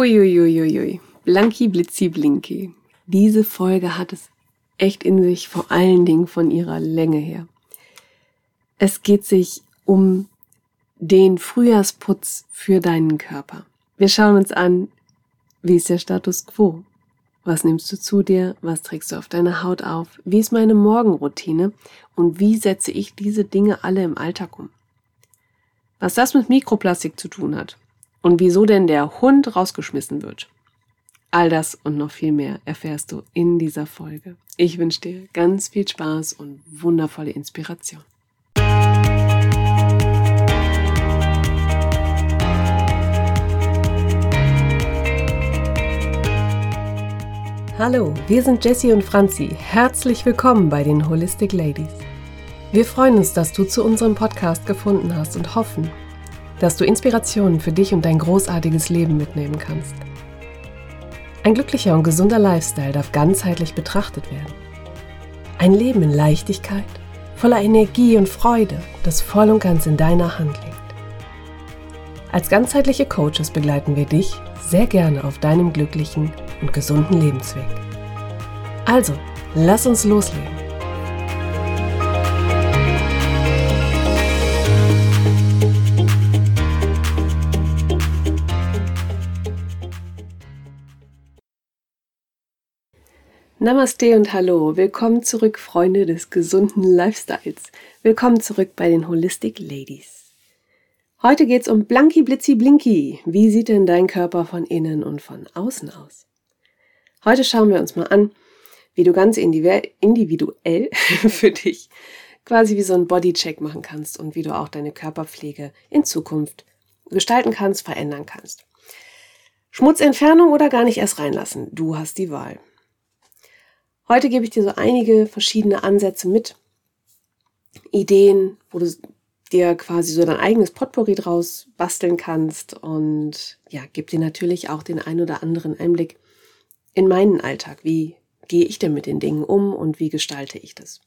Huiuiuiui. Blanki Blitzi Blinki. Diese Folge hat es echt in sich, vor allen Dingen von ihrer Länge her. Es geht sich um den Frühjahrsputz für deinen Körper. Wir schauen uns an, wie ist der Status quo? Was nimmst du zu dir? Was trägst du auf deine Haut auf? Wie ist meine Morgenroutine? Und wie setze ich diese Dinge alle im Alltag um? Was das mit Mikroplastik zu tun hat und wieso denn der Hund rausgeschmissen wird. All das und noch viel mehr erfährst du in dieser Folge. Ich wünsche dir ganz viel Spaß und wundervolle Inspiration. Hallo, wir sind Jessie und Franzi. Herzlich willkommen bei den Holistic Ladies. Wir freuen uns, dass du zu unserem Podcast gefunden hast und hoffen, dass du Inspirationen für dich und dein großartiges Leben mitnehmen kannst. Ein glücklicher und gesunder Lifestyle darf ganzheitlich betrachtet werden. Ein Leben in Leichtigkeit, voller Energie und Freude, das voll und ganz in deiner Hand liegt. Als ganzheitliche Coaches begleiten wir dich sehr gerne auf deinem glücklichen und gesunden Lebensweg. Also, lass uns loslegen. Namaste und Hallo, willkommen zurück, Freunde des gesunden Lifestyles. Willkommen zurück bei den Holistic Ladies. Heute geht's um Blanki Blitzi Blinki. Wie sieht denn dein Körper von innen und von außen aus? Heute schauen wir uns mal an, wie du ganz individuell für dich quasi wie so ein Bodycheck machen kannst und wie du auch deine Körperpflege in Zukunft gestalten kannst, verändern kannst. Schmutzentfernung oder gar nicht erst reinlassen. Du hast die Wahl. Heute gebe ich dir so einige verschiedene Ansätze mit, Ideen, wo du dir quasi so dein eigenes Potpourri draus basteln kannst und ja, gib dir natürlich auch den ein oder anderen Einblick in meinen Alltag. Wie gehe ich denn mit den Dingen um und wie gestalte ich das?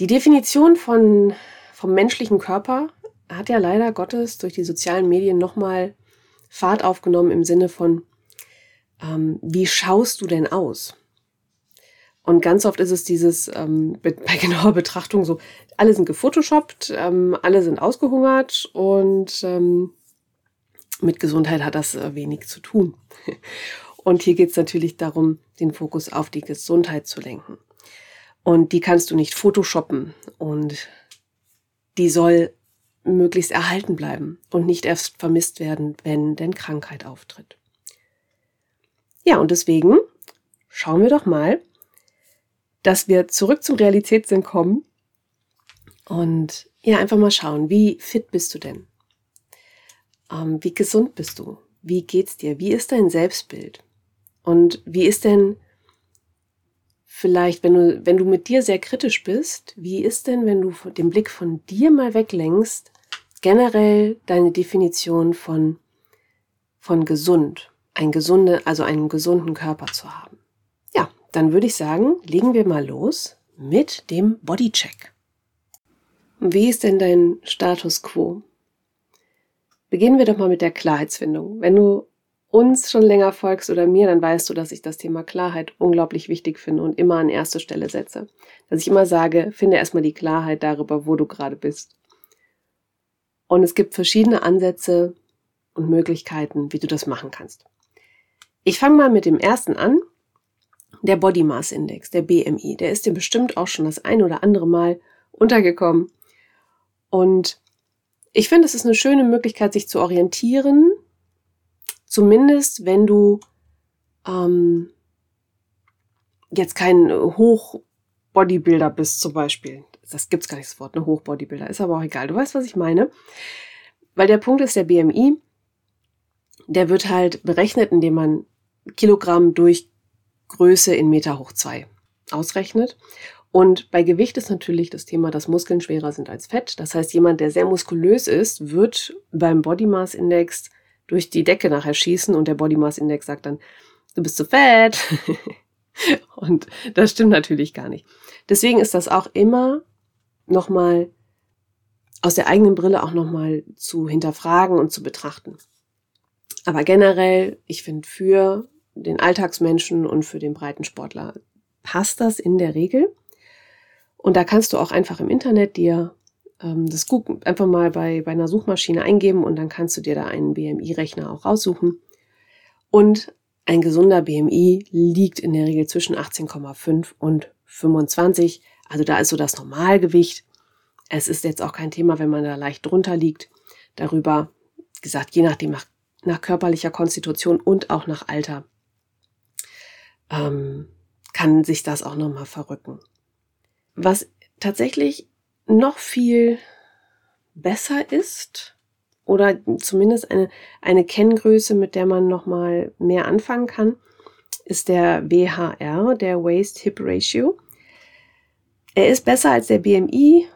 Die Definition von, vom menschlichen Körper hat ja leider Gottes durch die sozialen Medien nochmal Fahrt aufgenommen im Sinne von, ähm, wie schaust du denn aus? Und ganz oft ist es dieses, ähm, bei genauer Betrachtung so, alle sind gefotoshoppt, ähm, alle sind ausgehungert und ähm, mit Gesundheit hat das äh, wenig zu tun. Und hier geht es natürlich darum, den Fokus auf die Gesundheit zu lenken. Und die kannst du nicht photoshoppen und die soll möglichst erhalten bleiben und nicht erst vermisst werden, wenn denn Krankheit auftritt. Ja, und deswegen schauen wir doch mal, dass wir zurück zum Realitätssinn kommen und ja, einfach mal schauen, wie fit bist du denn? Ähm, wie gesund bist du? Wie geht's dir? Wie ist dein Selbstbild? Und wie ist denn vielleicht, wenn du, wenn du mit dir sehr kritisch bist, wie ist denn, wenn du den Blick von dir mal weglenkst, generell deine Definition von, von gesund, ein gesunde, also einen gesunden Körper zu haben? Dann würde ich sagen, legen wir mal los mit dem Bodycheck. Wie ist denn dein Status quo? Beginnen wir doch mal mit der Klarheitsfindung. Wenn du uns schon länger folgst oder mir, dann weißt du, dass ich das Thema Klarheit unglaublich wichtig finde und immer an erste Stelle setze. Dass ich immer sage, finde erstmal die Klarheit darüber, wo du gerade bist. Und es gibt verschiedene Ansätze und Möglichkeiten, wie du das machen kannst. Ich fange mal mit dem ersten an der Body Mass Index, der BMI, der ist dir bestimmt auch schon das ein oder andere Mal untergekommen. Und ich finde, es ist eine schöne Möglichkeit, sich zu orientieren. Zumindest, wenn du ähm, jetzt kein Hochbodybuilder bist, zum Beispiel. Das gibt's gar nicht das Wort, eine Hochbodybuilder. Ist aber auch egal. Du weißt, was ich meine. Weil der Punkt ist, der BMI, der wird halt berechnet, indem man Kilogramm durch Größe in Meter hoch zwei ausrechnet. Und bei Gewicht ist natürlich das Thema, dass Muskeln schwerer sind als Fett. Das heißt, jemand, der sehr muskulös ist, wird beim Body Mass Index durch die Decke nachher schießen und der Body Mass Index sagt dann, du bist zu fett. und das stimmt natürlich gar nicht. Deswegen ist das auch immer nochmal aus der eigenen Brille auch nochmal zu hinterfragen und zu betrachten. Aber generell, ich finde, für den Alltagsmenschen und für den Breitensportler passt das in der Regel. Und da kannst du auch einfach im Internet dir ähm, das Google einfach mal bei, bei einer Suchmaschine eingeben und dann kannst du dir da einen BMI-Rechner auch raussuchen. Und ein gesunder BMI liegt in der Regel zwischen 18,5 und 25. Also da ist so das Normalgewicht. Es ist jetzt auch kein Thema, wenn man da leicht drunter liegt. Darüber, gesagt, je nachdem nach, nach körperlicher Konstitution und auch nach Alter, ähm, kann sich das auch nochmal verrücken. Was tatsächlich noch viel besser ist, oder zumindest eine, eine Kenngröße, mit der man nochmal mehr anfangen kann, ist der WHR, der Waist-Hip Ratio. Er ist besser als der BMI,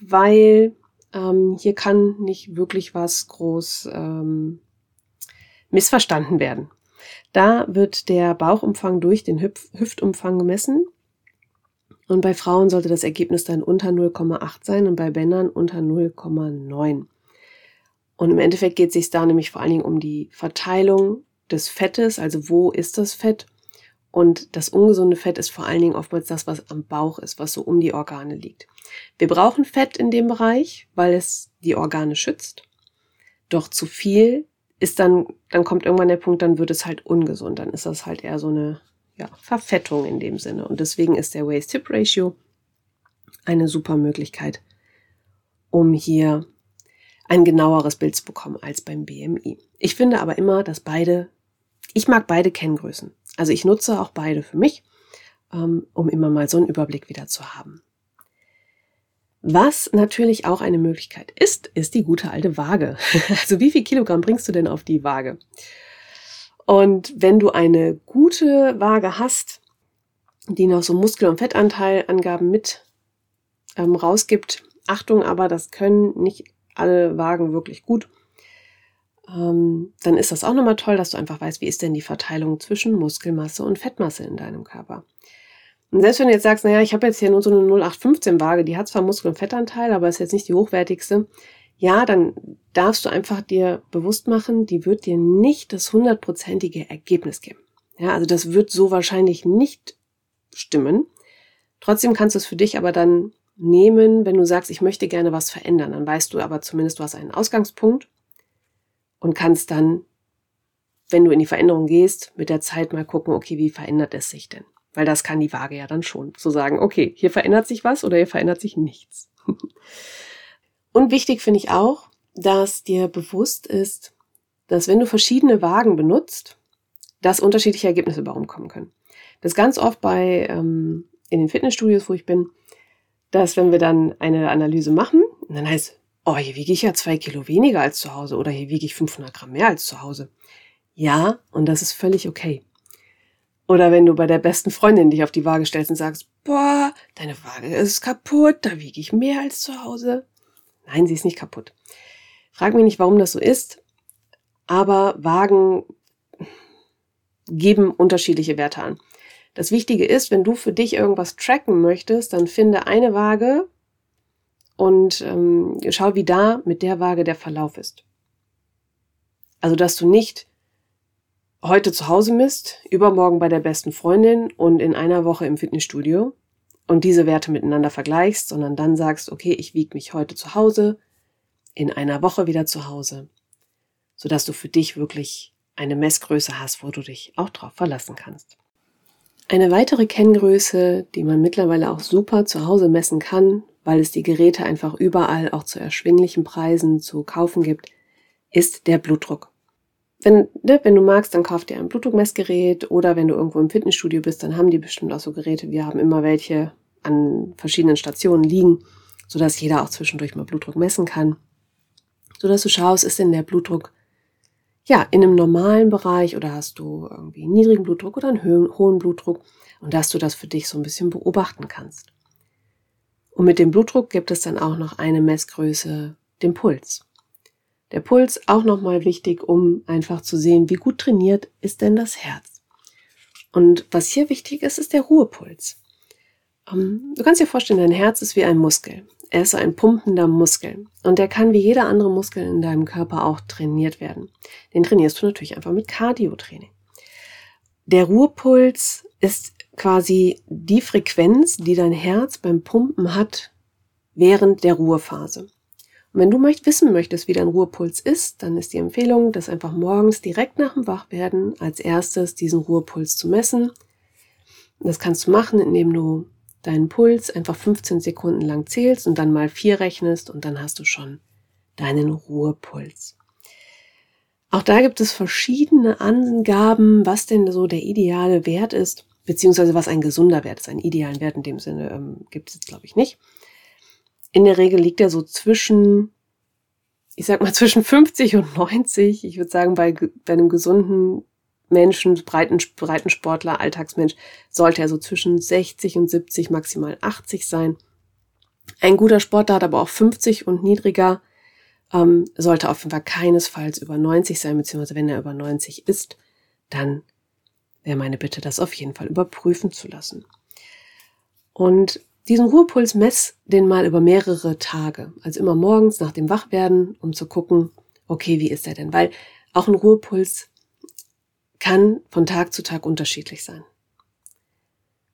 weil ähm, hier kann nicht wirklich was groß ähm, missverstanden werden. Da wird der Bauchumfang durch den Hüpf Hüftumfang gemessen. Und bei Frauen sollte das Ergebnis dann unter 0,8 sein und bei Männern unter 0,9. Und im Endeffekt geht es sich da nämlich vor allen Dingen um die Verteilung des Fettes, also wo ist das Fett? Und das ungesunde Fett ist vor allen Dingen oftmals das, was am Bauch ist, was so um die Organe liegt. Wir brauchen Fett in dem Bereich, weil es die Organe schützt. Doch zu viel ist dann, dann kommt irgendwann der Punkt, dann wird es halt ungesund. Dann ist das halt eher so eine ja, Verfettung in dem Sinne. Und deswegen ist der Waist-Hip-Ratio eine super Möglichkeit, um hier ein genaueres Bild zu bekommen als beim BMI. Ich finde aber immer, dass beide, ich mag beide Kenngrößen. Also ich nutze auch beide für mich, ähm, um immer mal so einen Überblick wieder zu haben. Was natürlich auch eine Möglichkeit ist, ist die gute alte Waage. Also wie viel Kilogramm bringst du denn auf die Waage? Und wenn du eine gute Waage hast, die noch so Muskel- und Fettanteilangaben mit ähm, rausgibt, Achtung, aber das können nicht alle Wagen wirklich gut, ähm, dann ist das auch nochmal toll, dass du einfach weißt, wie ist denn die Verteilung zwischen Muskelmasse und Fettmasse in deinem Körper. Und selbst wenn du jetzt sagst, naja, ich habe jetzt hier nur so eine 0815-Waage, die hat zwar Muskel- und Fettanteil, aber ist jetzt nicht die hochwertigste, ja, dann darfst du einfach dir bewusst machen, die wird dir nicht das hundertprozentige Ergebnis geben. Ja, also das wird so wahrscheinlich nicht stimmen. Trotzdem kannst du es für dich aber dann nehmen, wenn du sagst, ich möchte gerne was verändern. Dann weißt du aber zumindest, du hast einen Ausgangspunkt und kannst dann, wenn du in die Veränderung gehst, mit der Zeit mal gucken, okay, wie verändert es sich denn? Weil das kann die Waage ja dann schon, zu sagen, okay, hier verändert sich was oder hier verändert sich nichts. und wichtig finde ich auch, dass dir bewusst ist, dass wenn du verschiedene Wagen benutzt, dass unterschiedliche Ergebnisse bei rumkommen können. Das ganz oft bei ähm, in den Fitnessstudios, wo ich bin, dass wenn wir dann eine Analyse machen, dann heißt, oh, hier wiege ich ja zwei Kilo weniger als zu Hause oder hier wiege ich 500 Gramm mehr als zu Hause. Ja, und das ist völlig okay. Oder wenn du bei der besten Freundin dich auf die Waage stellst und sagst, boah, deine Waage ist kaputt, da wiege ich mehr als zu Hause. Nein, sie ist nicht kaputt. Frag mich nicht, warum das so ist, aber Wagen geben unterschiedliche Werte an. Das Wichtige ist, wenn du für dich irgendwas tracken möchtest, dann finde eine Waage und ähm, schau, wie da mit der Waage der Verlauf ist. Also, dass du nicht heute zu Hause misst, übermorgen bei der besten Freundin und in einer Woche im Fitnessstudio und diese Werte miteinander vergleichst, sondern dann sagst, okay, ich wiege mich heute zu Hause, in einer Woche wieder zu Hause, sodass du für dich wirklich eine Messgröße hast, wo du dich auch drauf verlassen kannst. Eine weitere Kenngröße, die man mittlerweile auch super zu Hause messen kann, weil es die Geräte einfach überall auch zu erschwinglichen Preisen zu kaufen gibt, ist der Blutdruck. Wenn, ne, wenn du magst, dann kauf dir ein Blutdruckmessgerät oder wenn du irgendwo im Fitnessstudio bist, dann haben die bestimmt auch so Geräte. Wir haben immer welche an verschiedenen Stationen liegen, sodass jeder auch zwischendurch mal Blutdruck messen kann. Sodass du schaust, ist denn der Blutdruck ja, in einem normalen Bereich oder hast du irgendwie einen niedrigen Blutdruck oder einen hohen Blutdruck und dass du das für dich so ein bisschen beobachten kannst. Und mit dem Blutdruck gibt es dann auch noch eine Messgröße, den Puls. Der Puls auch nochmal wichtig, um einfach zu sehen, wie gut trainiert ist denn das Herz. Und was hier wichtig ist, ist der Ruhepuls. Ähm, du kannst dir vorstellen, dein Herz ist wie ein Muskel. er ist ein pumpender Muskel. Und der kann wie jeder andere Muskel in deinem Körper auch trainiert werden. Den trainierst du natürlich einfach mit Cardio-Training. Der Ruhepuls ist quasi die Frequenz, die dein Herz beim Pumpen hat während der Ruhephase. Und wenn du möcht, wissen möchtest, wie dein Ruhepuls ist, dann ist die Empfehlung, das einfach morgens direkt nach dem Wachwerden als erstes diesen Ruhepuls zu messen. Das kannst du machen, indem du deinen Puls einfach 15 Sekunden lang zählst und dann mal vier rechnest und dann hast du schon deinen Ruhepuls. Auch da gibt es verschiedene Angaben, was denn so der ideale Wert ist, beziehungsweise was ein gesunder Wert ist. Einen idealen Wert in dem Sinne ähm, gibt es jetzt, glaube ich, nicht. In der Regel liegt er so zwischen, ich sag mal, zwischen 50 und 90. Ich würde sagen, bei, bei einem gesunden Menschen, breiten, Breitensportler, Alltagsmensch, sollte er so zwischen 60 und 70, maximal 80 sein. Ein guter Sportler hat aber auch 50 und niedriger, ähm, sollte auf jeden Fall keinesfalls über 90 sein, beziehungsweise wenn er über 90 ist, dann wäre meine Bitte, das auf jeden Fall überprüfen zu lassen. Und diesen Ruhepuls mess den mal über mehrere Tage, also immer morgens nach dem Wachwerden, um zu gucken, okay, wie ist er denn? Weil auch ein Ruhepuls kann von Tag zu Tag unterschiedlich sein.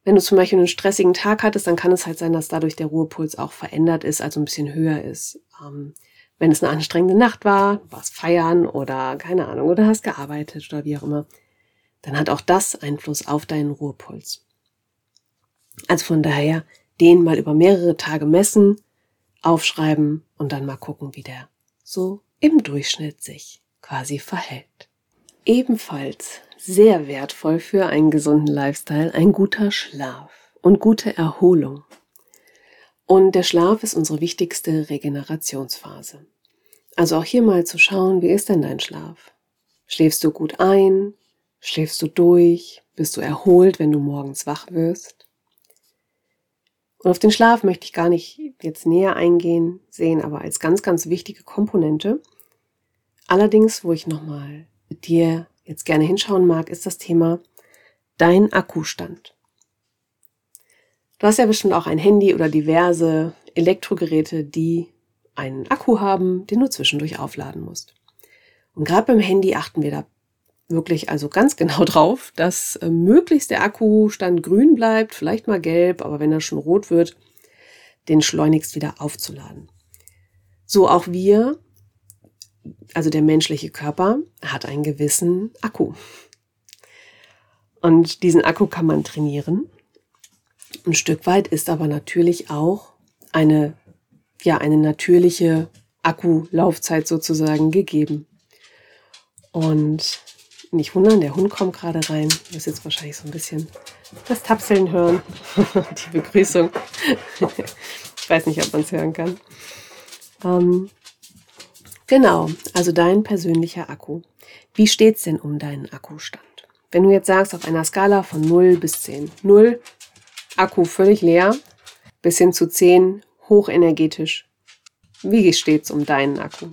Wenn du zum Beispiel einen stressigen Tag hattest, dann kann es halt sein, dass dadurch der Ruhepuls auch verändert ist, also ein bisschen höher ist. Ähm, wenn es eine anstrengende Nacht war, warst feiern oder keine Ahnung, oder hast gearbeitet oder wie auch immer, dann hat auch das Einfluss auf deinen Ruhepuls. Also von daher den mal über mehrere Tage messen, aufschreiben und dann mal gucken, wie der so im Durchschnitt sich quasi verhält. Ebenfalls sehr wertvoll für einen gesunden Lifestyle ein guter Schlaf und gute Erholung. Und der Schlaf ist unsere wichtigste Regenerationsphase. Also auch hier mal zu schauen, wie ist denn dein Schlaf? Schläfst du gut ein? Schläfst du durch? Bist du erholt, wenn du morgens wach wirst? Und auf den Schlaf möchte ich gar nicht jetzt näher eingehen, sehen aber als ganz, ganz wichtige Komponente. Allerdings, wo ich nochmal mit dir jetzt gerne hinschauen mag, ist das Thema dein Akkustand. Du hast ja bestimmt auch ein Handy oder diverse Elektrogeräte, die einen Akku haben, den du zwischendurch aufladen musst. Und gerade beim Handy achten wir da wirklich also ganz genau drauf, dass äh, möglichst der Akkustand grün bleibt, vielleicht mal gelb, aber wenn er schon rot wird, den schleunigst wieder aufzuladen. So auch wir also der menschliche Körper hat einen gewissen Akku. Und diesen Akku kann man trainieren. Ein Stück weit ist aber natürlich auch eine, ja, eine natürliche Akkulaufzeit sozusagen gegeben. Und nicht wundern, der Hund kommt gerade rein. Du wirst jetzt wahrscheinlich so ein bisschen das Tapseln hören. Die Begrüßung. ich weiß nicht, ob man es hören kann. Ähm, Genau, also dein persönlicher Akku. Wie steht's denn um deinen Akkustand? Wenn du jetzt sagst, auf einer Skala von 0 bis 10, 0, Akku völlig leer, bis hin zu 10, hochenergetisch. Wie steht's um deinen Akku?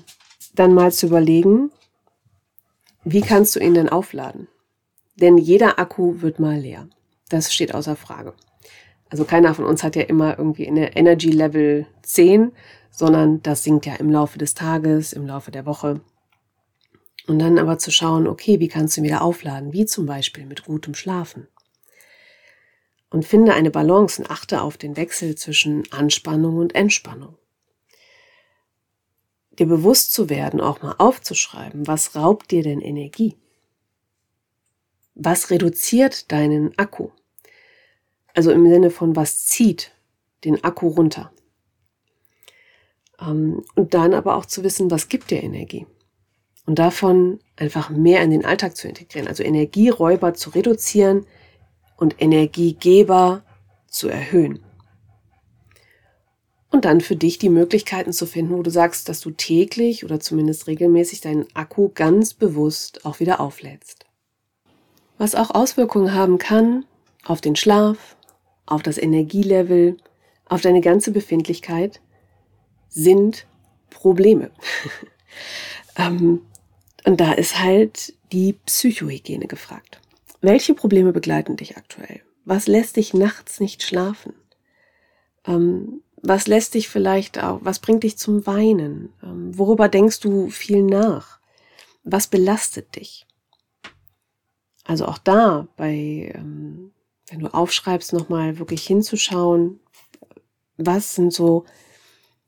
Dann mal zu überlegen, wie kannst du ihn denn aufladen? Denn jeder Akku wird mal leer. Das steht außer Frage. Also keiner von uns hat ja immer irgendwie eine Energy Level 10, sondern das sinkt ja im Laufe des Tages, im Laufe der Woche. Und dann aber zu schauen, okay, wie kannst du ihn wieder aufladen? Wie zum Beispiel mit gutem Schlafen. Und finde eine Balance und achte auf den Wechsel zwischen Anspannung und Entspannung. Dir bewusst zu werden, auch mal aufzuschreiben, was raubt dir denn Energie? Was reduziert deinen Akku? Also im Sinne von was zieht den Akku runter? Ähm, und dann aber auch zu wissen, was gibt dir Energie. Und davon einfach mehr in den Alltag zu integrieren. Also Energieräuber zu reduzieren und Energiegeber zu erhöhen. Und dann für dich die Möglichkeiten zu finden, wo du sagst, dass du täglich oder zumindest regelmäßig deinen Akku ganz bewusst auch wieder auflädst. Was auch Auswirkungen haben kann auf den Schlaf, auf das Energielevel, auf deine ganze Befindlichkeit, sind Probleme. ähm, und da ist halt die Psychohygiene gefragt. Welche Probleme begleiten dich aktuell? Was lässt dich nachts nicht schlafen? Ähm, Was lässt dich vielleicht auch, was bringt dich zum Weinen? Ähm, worüber denkst du viel nach? Was belastet dich? Also auch da, bei, ähm, wenn du aufschreibst, nochmal wirklich hinzuschauen, was sind so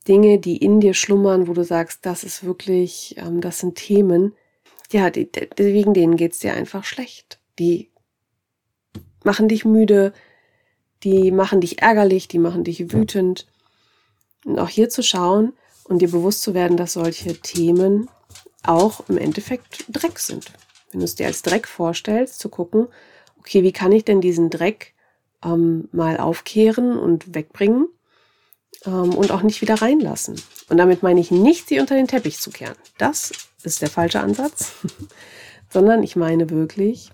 Dinge, die in dir schlummern, wo du sagst, das ist wirklich, ähm, das sind Themen, ja, die, wegen denen geht's dir einfach schlecht. Die machen dich müde, die machen dich ärgerlich, die machen dich wütend. Und auch hier zu schauen und dir bewusst zu werden, dass solche Themen auch im Endeffekt Dreck sind. Wenn du es dir als Dreck vorstellst, zu gucken, okay, wie kann ich denn diesen Dreck ähm, mal aufkehren und wegbringen ähm, und auch nicht wieder reinlassen. Und damit meine ich nicht, sie unter den Teppich zu kehren. Das ist der falsche Ansatz, sondern ich meine wirklich,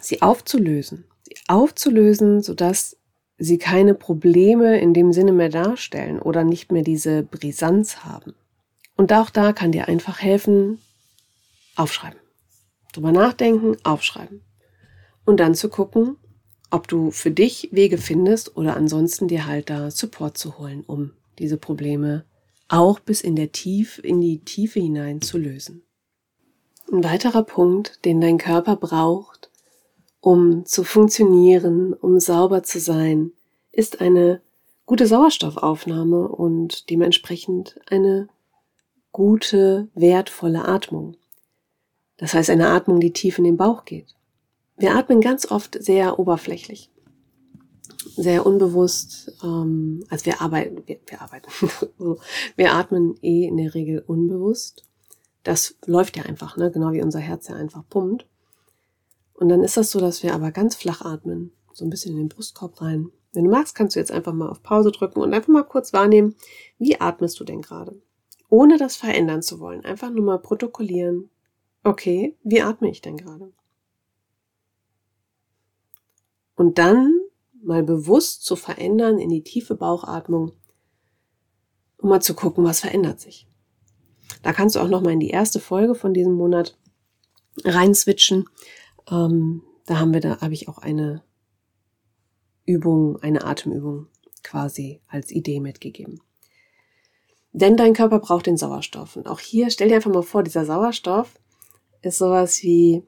sie aufzulösen. Sie aufzulösen, sodass sie keine Probleme in dem Sinne mehr darstellen oder nicht mehr diese Brisanz haben. Und auch da kann dir einfach helfen, aufschreiben. Drüber nachdenken, aufschreiben. Und dann zu gucken, ob du für dich Wege findest oder ansonsten dir halt da Support zu holen, um diese Probleme auch bis in der Tiefe, in die Tiefe hinein zu lösen. Ein weiterer Punkt, den dein Körper braucht, um zu funktionieren, um sauber zu sein, ist eine gute Sauerstoffaufnahme und dementsprechend eine gute, wertvolle Atmung. Das heißt eine Atmung, die tief in den Bauch geht. Wir atmen ganz oft sehr oberflächlich, sehr unbewusst. Ähm, also wir arbeiten, wir, wir arbeiten, wir atmen eh in der Regel unbewusst. Das läuft ja einfach, ne? genau wie unser Herz ja einfach pumpt. Und dann ist das so, dass wir aber ganz flach atmen, so ein bisschen in den Brustkorb rein. Wenn du magst, kannst du jetzt einfach mal auf Pause drücken und einfach mal kurz wahrnehmen, wie atmest du denn gerade? Ohne das verändern zu wollen. Einfach nur mal protokollieren. Okay, wie atme ich denn gerade? Und dann mal bewusst zu verändern in die tiefe Bauchatmung, um mal zu gucken, was verändert sich. Da kannst du auch noch mal in die erste Folge von diesem Monat rein switchen. Ähm, da haben wir, da habe ich auch eine Übung, eine Atemübung quasi als Idee mitgegeben. Denn dein Körper braucht den Sauerstoff. Und auch hier, stell dir einfach mal vor, dieser Sauerstoff ist sowas wie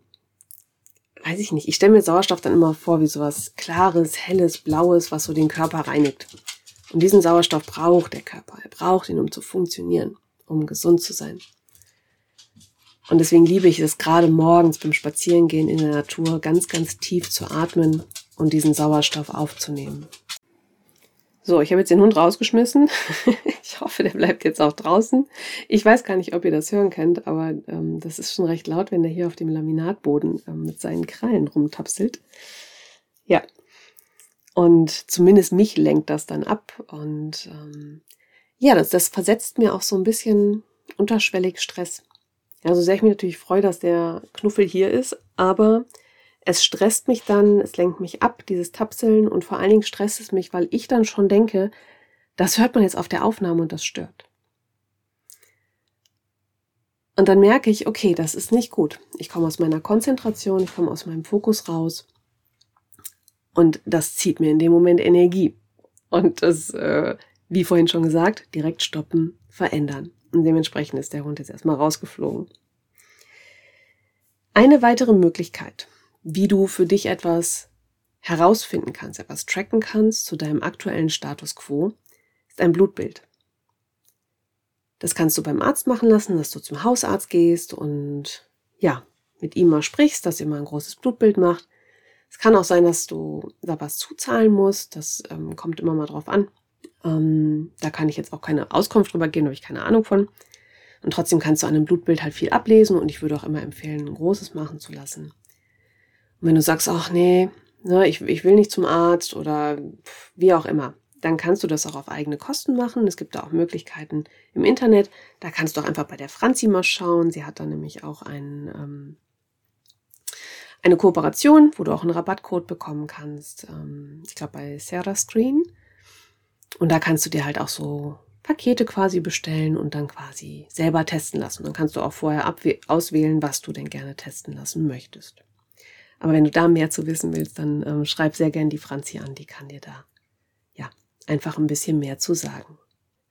weiß ich nicht, ich stelle mir Sauerstoff dann immer vor wie sowas klares, helles, blaues, was so den Körper reinigt. Und diesen Sauerstoff braucht der Körper. Er braucht ihn, um zu funktionieren, um gesund zu sein. Und deswegen liebe ich es gerade morgens beim Spazierengehen in der Natur ganz, ganz tief zu atmen und diesen Sauerstoff aufzunehmen. So, ich habe jetzt den Hund rausgeschmissen. ich hoffe, der bleibt jetzt auch draußen. Ich weiß gar nicht, ob ihr das hören könnt, aber ähm, das ist schon recht laut, wenn der hier auf dem Laminatboden ähm, mit seinen Krallen rumtapselt. Ja. Und zumindest mich lenkt das dann ab. Und ähm, ja, das, das versetzt mir auch so ein bisschen unterschwellig Stress. Ja, so sehr ich mich natürlich freue, dass der Knuffel hier ist, aber es stresst mich dann, es lenkt mich ab, dieses Tapseln und vor allen Dingen stresst es mich, weil ich dann schon denke, das hört man jetzt auf der Aufnahme und das stört. Und dann merke ich, okay, das ist nicht gut. Ich komme aus meiner Konzentration, ich komme aus meinem Fokus raus. Und das zieht mir in dem Moment Energie. Und das, äh, wie vorhin schon gesagt, direkt stoppen, verändern. Und dementsprechend ist der Hund jetzt erstmal rausgeflogen. Eine weitere Möglichkeit, wie du für dich etwas herausfinden kannst, etwas tracken kannst zu deinem aktuellen Status quo, ist ein Blutbild. Das kannst du beim Arzt machen lassen, dass du zum Hausarzt gehst und ja, mit ihm mal sprichst, dass er mal ein großes Blutbild macht. Es kann auch sein, dass du da was zuzahlen musst. Das ähm, kommt immer mal drauf an. Ähm, da kann ich jetzt auch keine Auskunft drüber geben, habe ich keine Ahnung von. Und trotzdem kannst du an einem Blutbild halt viel ablesen und ich würde auch immer empfehlen, ein großes machen zu lassen. Und wenn du sagst, ach nee, ne, ich, ich will nicht zum Arzt oder wie auch immer, dann kannst du das auch auf eigene Kosten machen. Es gibt da auch Möglichkeiten im Internet. Da kannst du auch einfach bei der Franzi mal schauen. Sie hat da nämlich auch einen, ähm, eine Kooperation, wo du auch einen Rabattcode bekommen kannst. Ähm, ich glaube bei Sarah Screen. Und da kannst du dir halt auch so Pakete quasi bestellen und dann quasi selber testen lassen. Dann kannst du auch vorher auswählen, was du denn gerne testen lassen möchtest. Aber wenn du da mehr zu wissen willst, dann ähm, schreib sehr gern die Franzi an, die kann dir da ja einfach ein bisschen mehr zu sagen.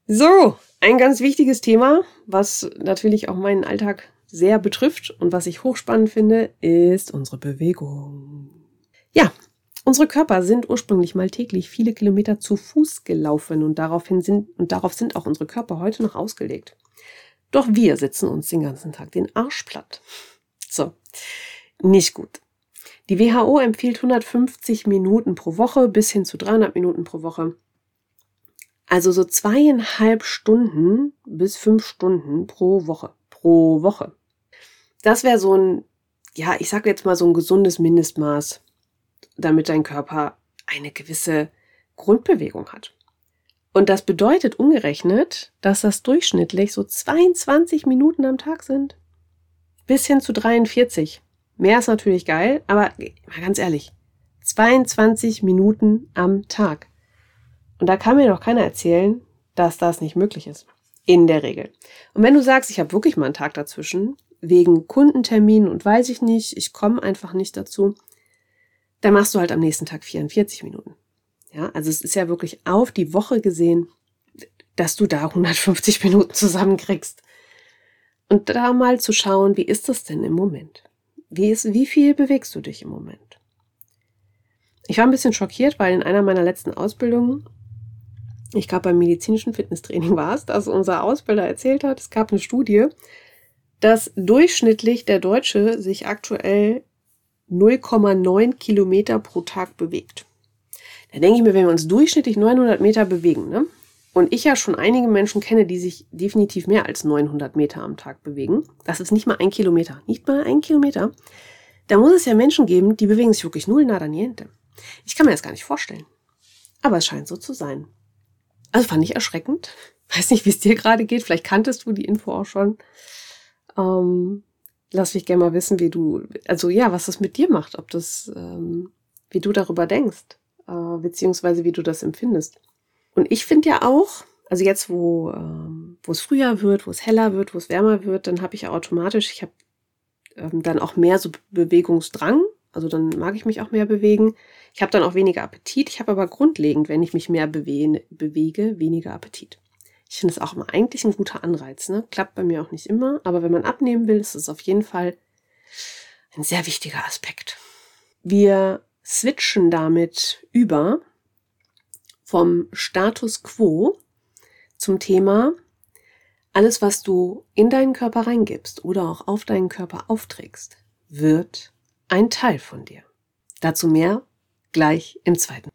So, ein ganz wichtiges Thema, was natürlich auch meinen Alltag sehr betrifft und was ich hochspannend finde, ist unsere Bewegung. Ja, unsere Körper sind ursprünglich mal täglich viele Kilometer zu Fuß gelaufen und daraufhin sind, und darauf sind auch unsere Körper heute noch ausgelegt. Doch wir sitzen uns den ganzen Tag den Arsch platt. So, nicht gut. Die WHO empfiehlt 150 Minuten pro Woche bis hin zu 300 Minuten pro Woche. Also so zweieinhalb Stunden bis fünf Stunden pro Woche. Pro Woche. Das wäre so ein, ja, ich sage jetzt mal so ein gesundes Mindestmaß, damit dein Körper eine gewisse Grundbewegung hat. Und das bedeutet umgerechnet, dass das durchschnittlich so 22 Minuten am Tag sind. Bis hin zu 43. Mehr ist natürlich geil, aber mal ganz ehrlich, 22 Minuten am Tag. Und da kann mir doch keiner erzählen, dass das nicht möglich ist. In der Regel. Und wenn du sagst, ich habe wirklich mal einen Tag dazwischen, wegen Kundenterminen und weiß ich nicht, ich komme einfach nicht dazu, dann machst du halt am nächsten Tag 44 Minuten. Ja, also es ist ja wirklich auf die Woche gesehen, dass du da 150 Minuten zusammenkriegst. Und da mal zu schauen, wie ist das denn im Moment? Wie, ist, wie viel bewegst du dich im Moment? Ich war ein bisschen schockiert, weil in einer meiner letzten Ausbildungen, ich glaube beim medizinischen Fitnesstraining war es, dass unser Ausbilder erzählt hat, es gab eine Studie, dass durchschnittlich der Deutsche sich aktuell 0,9 Kilometer pro Tag bewegt. Da denke ich mir, wenn wir uns durchschnittlich 900 Meter bewegen, ne? und ich ja schon einige Menschen kenne, die sich definitiv mehr als 900 Meter am Tag bewegen, das ist nicht mal ein Kilometer, nicht mal ein Kilometer, da muss es ja Menschen geben, die bewegen sich wirklich null nada niente. Ich kann mir das gar nicht vorstellen. Aber es scheint so zu sein. Also fand ich erschreckend. Weiß nicht, wie es dir gerade geht. Vielleicht kanntest du die Info auch schon. Ähm, lass mich gerne mal wissen, wie du, also ja, was das mit dir macht, ob das, ähm, wie du darüber denkst, äh, beziehungsweise wie du das empfindest. Und ich finde ja auch, also jetzt, wo, ähm, wo es früher wird, wo es heller wird, wo es wärmer wird, dann habe ich ja automatisch, ich habe ähm, dann auch mehr so Bewegungsdrang. Also dann mag ich mich auch mehr bewegen. Ich habe dann auch weniger Appetit. Ich habe aber grundlegend, wenn ich mich mehr bewege, bewege weniger Appetit. Ich finde es auch immer eigentlich ein guter Anreiz. Ne? Klappt bei mir auch nicht immer, aber wenn man abnehmen will, ist es auf jeden Fall ein sehr wichtiger Aspekt. Wir switchen damit über vom Status quo zum Thema alles, was du in deinen Körper reingibst oder auch auf deinen Körper aufträgst, wird ein Teil von dir. Dazu mehr gleich im zweiten.